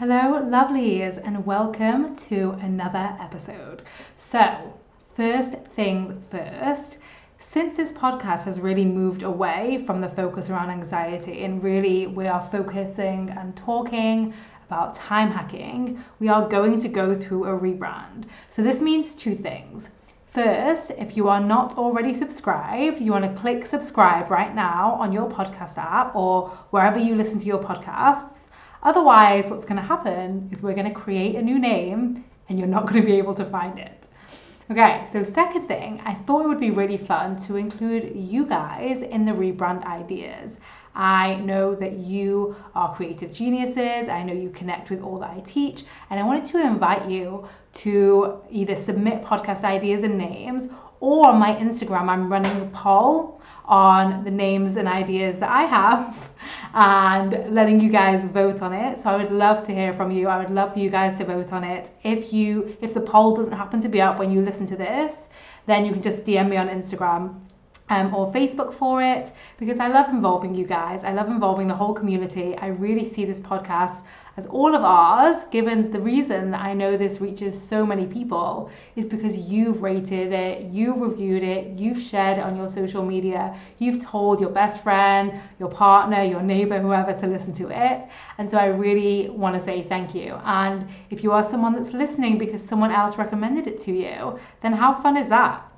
Hello, lovely ears, and welcome to another episode. So, first things first, since this podcast has really moved away from the focus around anxiety and really we are focusing and talking about time hacking, we are going to go through a rebrand. So, this means two things. First, if you are not already subscribed, you want to click subscribe right now on your podcast app or wherever you listen to your podcasts Otherwise, what's going to happen is we're going to create a new name and you're not going to be able to find it. Okay, so second thing, I thought it would be really fun to include you guys in the rebrand ideas. I know that you are creative geniuses. I know you connect with all that I teach. And I wanted to invite you to either submit podcast ideas and names or on my Instagram, I'm running a poll on the names and ideas that I have and letting you guys vote on it. So I would love to hear from you. I would love for you guys to vote on it. If you if the poll doesn't happen to be up when you listen to this, then you can just DM me on Instagram um, or Facebook for it because I love involving you guys. I love involving the whole community. I really see this podcast as all of ours, given the reason that I know this reaches so many people is because you've rated it, you've reviewed it, you've shared it on your social media, you've told your best friend, your partner, your neighbor, whoever to listen to it. And so I really want to say thank you. And if you are someone that's listening because someone else recommended it to you, then how fun is that?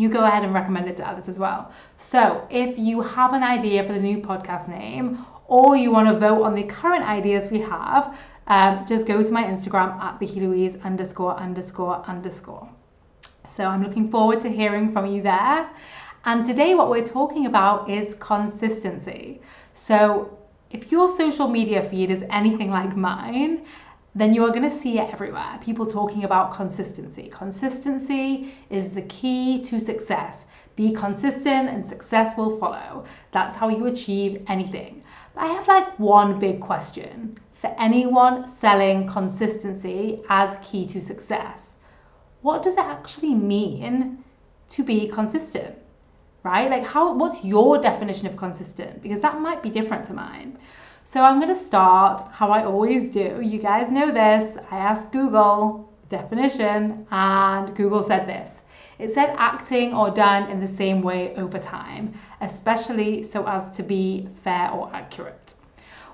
You go ahead and recommend it to others as well. So if you have an idea for the new podcast name or you want to vote on the current ideas we have, um, just go to my Instagram at Louise underscore underscore underscore. So I'm looking forward to hearing from you there. And today, what we're talking about is consistency. So, if your social media feed is anything like mine, then you are going to see it everywhere. People talking about consistency. Consistency is the key to success. Be consistent and success will follow. That's how you achieve anything. But I have like one big question for anyone selling consistency as key to success. What does it actually mean to be consistent? Right? Like how what's your definition of consistent? Because that might be different to mine. So I'm going to start how I always do. You guys know this. I asked Google definition and Google said this. It said acting or done in the same way over time, especially so as to be fair or accurate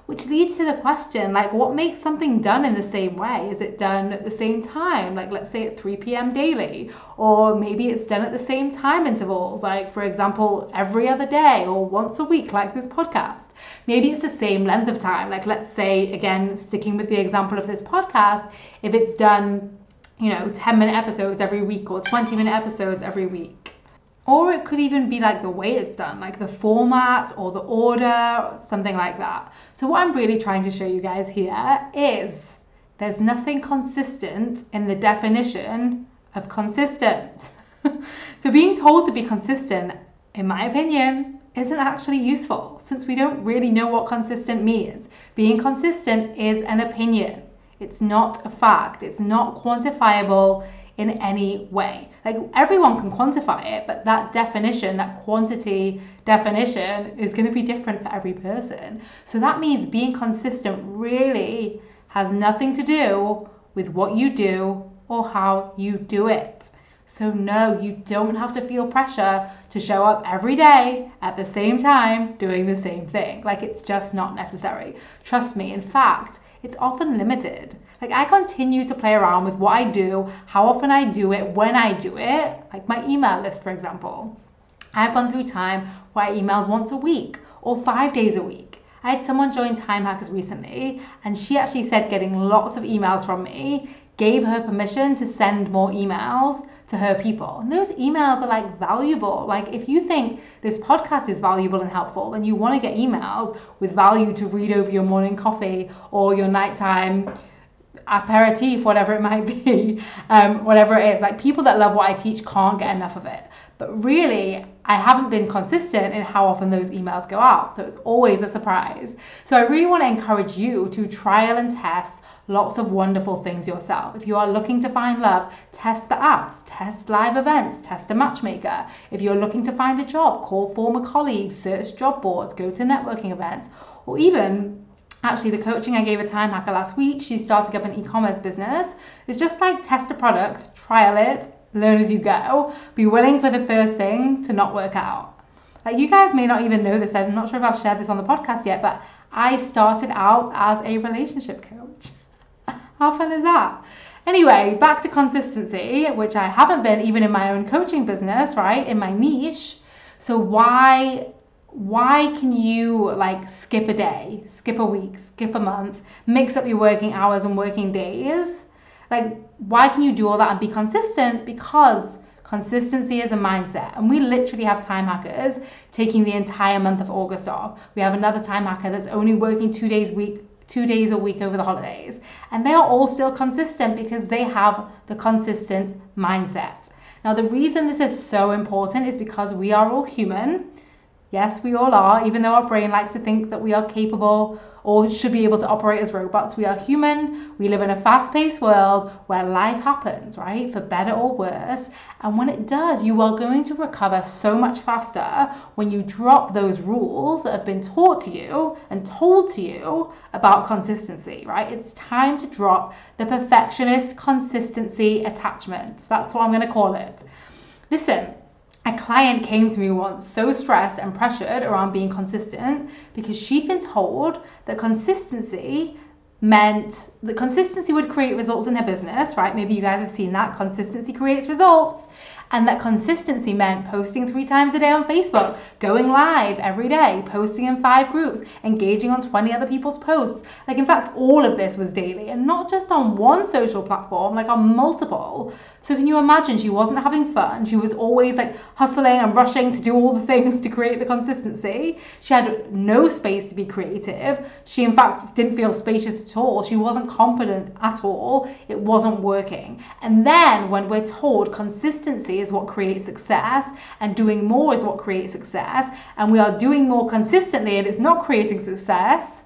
which leads to the question like what makes something done in the same way? Is it done at the same time? Like let's say at 3 p.m daily or maybe it's done at the same time intervals like for example every other day or once a week like this podcast. Maybe it's the same length of time. Like let's say again sticking with the example of this podcast if it's done you know 10 minute episodes every week or 20 minute episodes every week or it could even be like the way it's done, like the format or the order, something like that. So, what I'm really trying to show you guys here is there's nothing consistent in the definition of consistent. so, being told to be consistent, in my opinion, isn't actually useful since we don't really know what consistent means. Being consistent is an opinion, it's not a fact, it's not quantifiable in any way. Like everyone can quantify it, but that definition, that quantity definition, is going to be different for every person. So that means being consistent really has nothing to do with what you do or how you do it. So, no, you don't have to feel pressure to show up every day at the same time doing the same thing. Like, it's just not necessary. Trust me, in fact, it's often limited. Like I continue to play around with what I do, how often I do it, when I do it, like my email list, for example. I've gone through time where I emailed once a week or five days a week. I had someone join Time Hackers recently, and she actually said getting lots of emails from me gave her permission to send more emails to her people. And those emails are like valuable. Like if you think this podcast is valuable and helpful, then you want to get emails with value to read over your morning coffee or your nighttime aperitif, whatever it might be, um, whatever it is. Like people that love what I teach can't get enough of it. But really, I haven't been consistent in how often those emails go out. So it's always a surprise. So I really want to encourage you to trial and test lots of wonderful things yourself. If you are looking to find love, test the apps, test live events, test a matchmaker. If you're looking to find a job, call former colleagues, search job boards, go to networking events, or even actually the coaching I gave a time hacker last week, she's starting up an e-commerce business. It's just like test a product, trial it, learn as you go. Be willing for the first thing to not work out. Like you guys may not even know this. I'm not sure if I've shared this on the podcast yet, but I started out as a relationship coach. How fun is that? Anyway, back to consistency, which I haven't been even in my own coaching business, right? In my niche. So why why can you like skip a day, skip a week, skip a month, mix up your working hours and working days? Like why can you do all that and be consistent? Because consistency is a mindset. And we literally have time hackers taking the entire month of August off. We have another time hacker that's only working 2 days a week two days a week over the holidays. And they are all still consistent because they have the consistent mindset. Now, the reason this is so important is because we are all human Yes, we all are, even though our brain likes to think that we are capable or should be able to operate as robots. We are human. We live in a fast paced world where life happens, right? For better or worse. And when it does, you are going to recover so much faster when you drop those rules that have been taught to you and told to you about consistency, right? It's time to drop the perfectionist consistency attachment. That's what I'm going to call it. Listen, a client came to me once so stressed and pressured around being consistent because she'd been told that consistency meant that consistency would create results in her business, right? Maybe you guys have seen that. Consistency creates results and that consistency meant posting three times a day on Facebook, going live every day, posting in five groups, engaging on 20 other people's posts. Like, in fact, all of this was daily and not just on one social platform, like on multiple. So, can you imagine? She wasn't having fun. She was always like hustling and rushing to do all the things to create the consistency. She had no space to be creative. She, in fact, didn't feel spacious at all. She wasn't confident at all. It wasn't working. And then, when we're told consistency, is what creates success and doing more is what creates success and we are doing more consistently and it's not creating success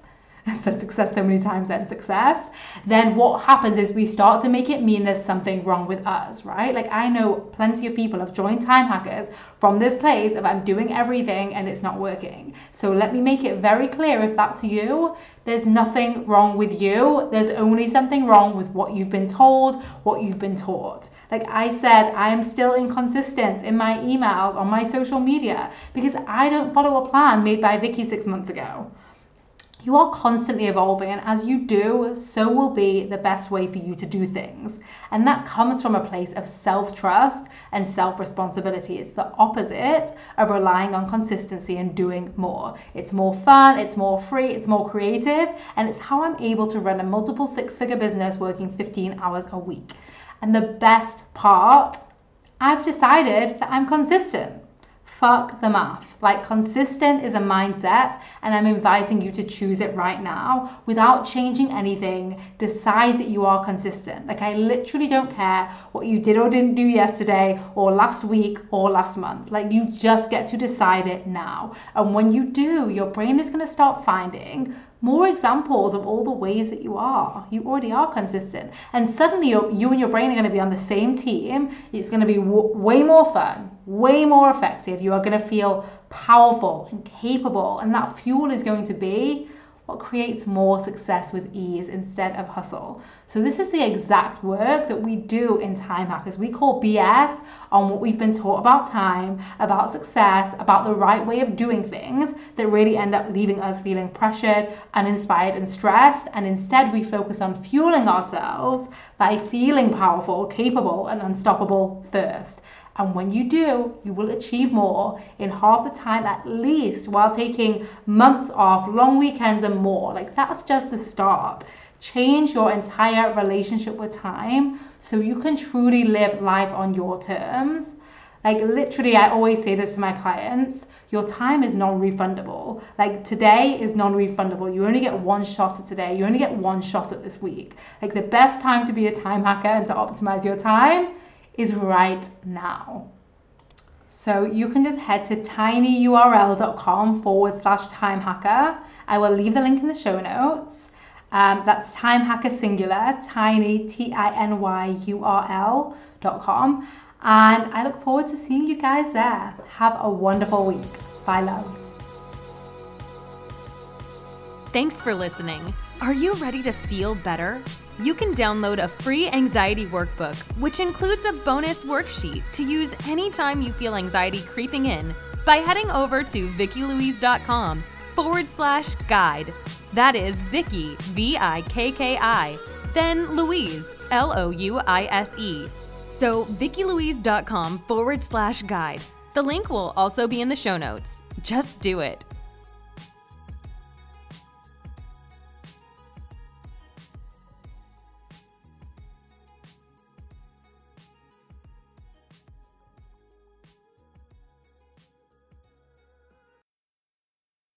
I said success so many times and success, then what happens is we start to make it mean there's something wrong with us, right? Like I know plenty of people have joined time hackers from this place of I'm doing everything and it's not working. So let me make it very clear if that's you, there's nothing wrong with you. There's only something wrong with what you've been told, what you've been taught. Like I said, I am still inconsistent in my emails on my social media because I don't follow a plan made by Vikki six months ago. You are constantly evolving, and as you do, so will be the best way for you to do things. And that comes from a place of self trust and self responsibility. It's the opposite of relying on consistency and doing more. It's more fun, it's more free, it's more creative, and it's how I'm able to run a multiple six figure business working 15 hours a week. And the best part, I've decided that I'm consistent. Fuck the math. Like, consistent is a mindset, and I'm inviting you to choose it right now without changing anything. Decide that you are consistent. Like, I literally don't care what you did or didn't do yesterday, or last week, or last month. Like, you just get to decide it now. And when you do, your brain is going to start finding more examples of all the ways that you are. You already are consistent. And suddenly you and your brain are going to be on the same team. It's going to be w- way more fun, way more effective. You are going to feel powerful and capable. And that fuel is going to be what creates more success with ease instead of hustle. So this is the exact work that we do in Time Hackers. We call BS on what we've been taught about time, about success, about the right way of doing things that really end up leaving us feeling pressured, uninspired, and stressed. And instead, we focus on fueling ourselves by feeling powerful, capable, and unstoppable first. And when you do, you will achieve more in half the time at least while taking months off, long weekends, and more. Like that's just the start. Change your entire relationship with time so you can truly live life on your terms. Like literally, I always say this to my clients your time is non refundable. Like today is non refundable. You only get one shot at today, you only get one shot at this week. Like the best time to be a time hacker and to optimize your time is right now. So you can just head to tinyurl.com forward slash time hacker. I will leave the link in the show notes. Um, that's time hacker singular, tiny, T I N Y U R L dot com. And I look forward to seeing you guys there. Have a wonderful week. Bye, love. Thanks for listening. Are you ready to feel better? You can download a free anxiety workbook, which includes a bonus worksheet to use anytime you feel anxiety creeping in by heading over to VikkiLouise.com forward slash guide. That is Vikki, V I K K I, then Louise, L O U I S E. So, VikkiLouise.com forward slash guide. The link will also be in the show notes. Just do it.